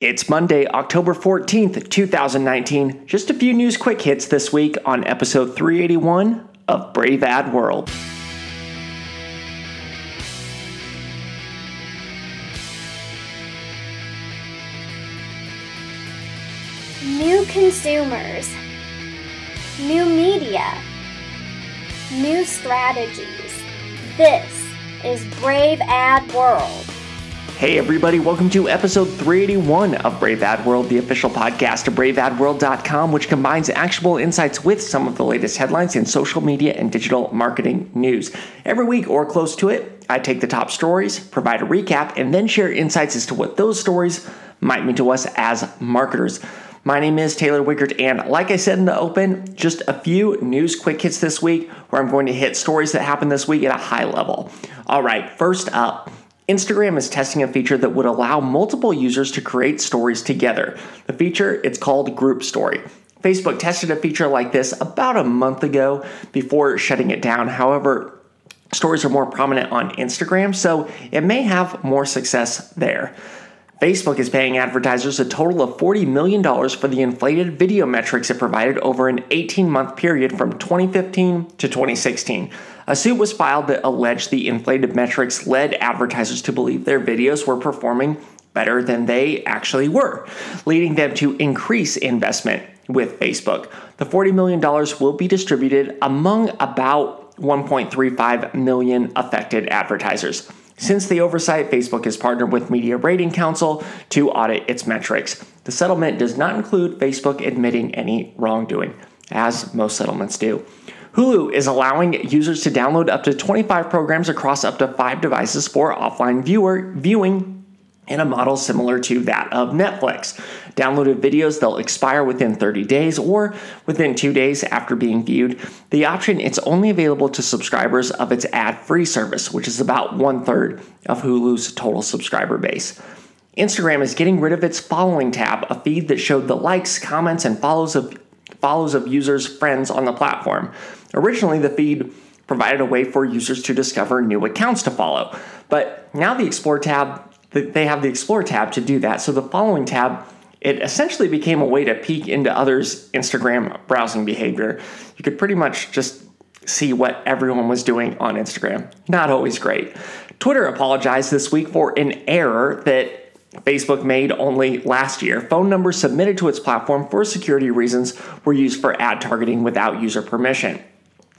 It's Monday, October 14th, 2019. Just a few news quick hits this week on episode 381 of Brave Ad World. New consumers, new media, new strategies. This is Brave Ad World. Hey, everybody, welcome to episode 381 of Brave Ad World, the official podcast of braveadworld.com, which combines actionable insights with some of the latest headlines in social media and digital marketing news. Every week or close to it, I take the top stories, provide a recap, and then share insights as to what those stories might mean to us as marketers. My name is Taylor Wiegert, and like I said in the open, just a few news quick hits this week where I'm going to hit stories that happened this week at a high level. All right, first up, Instagram is testing a feature that would allow multiple users to create stories together. The feature, it's called Group Story. Facebook tested a feature like this about a month ago before shutting it down. However, stories are more prominent on Instagram, so it may have more success there. Facebook is paying advertisers a total of $40 million for the inflated video metrics it provided over an 18 month period from 2015 to 2016. A suit was filed that alleged the inflated metrics led advertisers to believe their videos were performing better than they actually were, leading them to increase investment with Facebook. The $40 million will be distributed among about 1.35 million affected advertisers. Since the oversight, Facebook has partnered with Media Rating Council to audit its metrics. The settlement does not include Facebook admitting any wrongdoing, as most settlements do. Hulu is allowing users to download up to 25 programs across up to five devices for offline viewer viewing in a model similar to that of Netflix. Downloaded videos, they'll expire within 30 days or within two days after being viewed. The option, it's only available to subscribers of its ad-free service, which is about one third of Hulu's total subscriber base. Instagram is getting rid of its following tab, a feed that showed the likes, comments, and follows of follows of users' friends on the platform. Originally, the feed provided a way for users to discover new accounts to follow, but now the Explore tab, they have the Explore tab to do that. So the following tab, it essentially became a way to peek into others' Instagram browsing behavior. You could pretty much just see what everyone was doing on Instagram. Not always great. Twitter apologized this week for an error that Facebook made only last year. Phone numbers submitted to its platform for security reasons were used for ad targeting without user permission.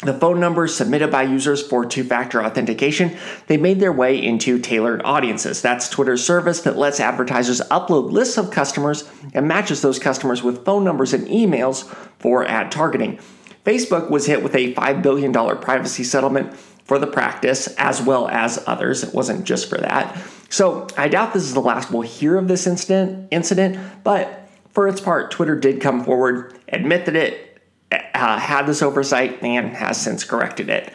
The phone numbers submitted by users for two factor authentication, they made their way into tailored audiences. That's Twitter's service that lets advertisers upload lists of customers and matches those customers with phone numbers and emails for ad targeting. Facebook was hit with a $5 billion privacy settlement for the practice as well as others. It wasn't just for that. So I doubt this is the last we'll hear of this incident, incident but for its part, Twitter did come forward, admit that it uh, had this oversight, and has since corrected it.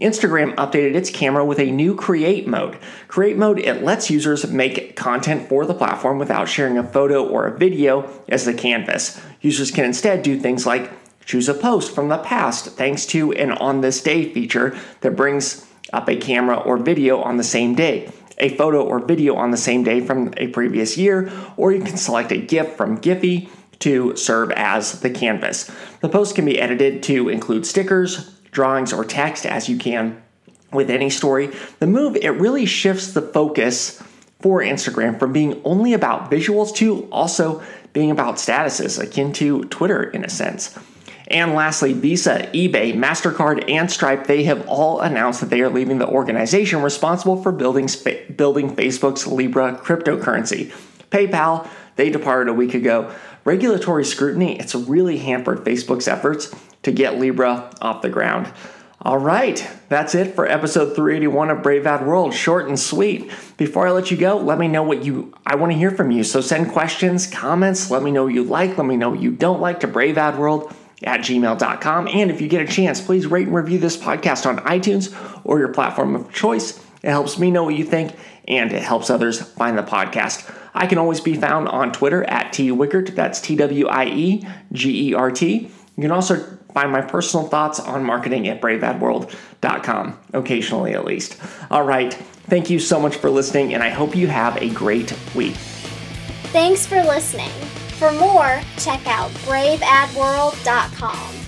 Instagram updated its camera with a new create mode. Create mode, it lets users make content for the platform without sharing a photo or a video as the canvas. Users can instead do things like choose a post from the past thanks to an on this day feature that brings up a camera or video on the same day a photo or video on the same day from a previous year, or you can select a GIF from Giphy to serve as the canvas. The post can be edited to include stickers, drawings, or text as you can with any story. The move, it really shifts the focus for Instagram from being only about visuals to also being about statuses, akin to Twitter in a sense. And lastly, Visa, eBay, MasterCard, and Stripe, they have all announced that they are leaving the organization responsible for building, building Facebook's Libra cryptocurrency. PayPal, they departed a week ago. Regulatory scrutiny, it's really hampered Facebook's efforts to get Libra off the ground. All right, that's it for episode 381 of Brave Ad World. Short and sweet. Before I let you go, let me know what you I want to hear from you. So send questions, comments, let me know what you like, let me know what you don't like to Brave Ad World at gmail.com. And if you get a chance, please rate and review this podcast on iTunes or your platform of choice. It helps me know what you think and it helps others find the podcast. I can always be found on Twitter at T Wiegert. That's T W I E G E R T. You can also find my personal thoughts on marketing at braveadworld.com, occasionally at least. All right. Thank you so much for listening, and I hope you have a great week. Thanks for listening. For more, check out braveadworld.com.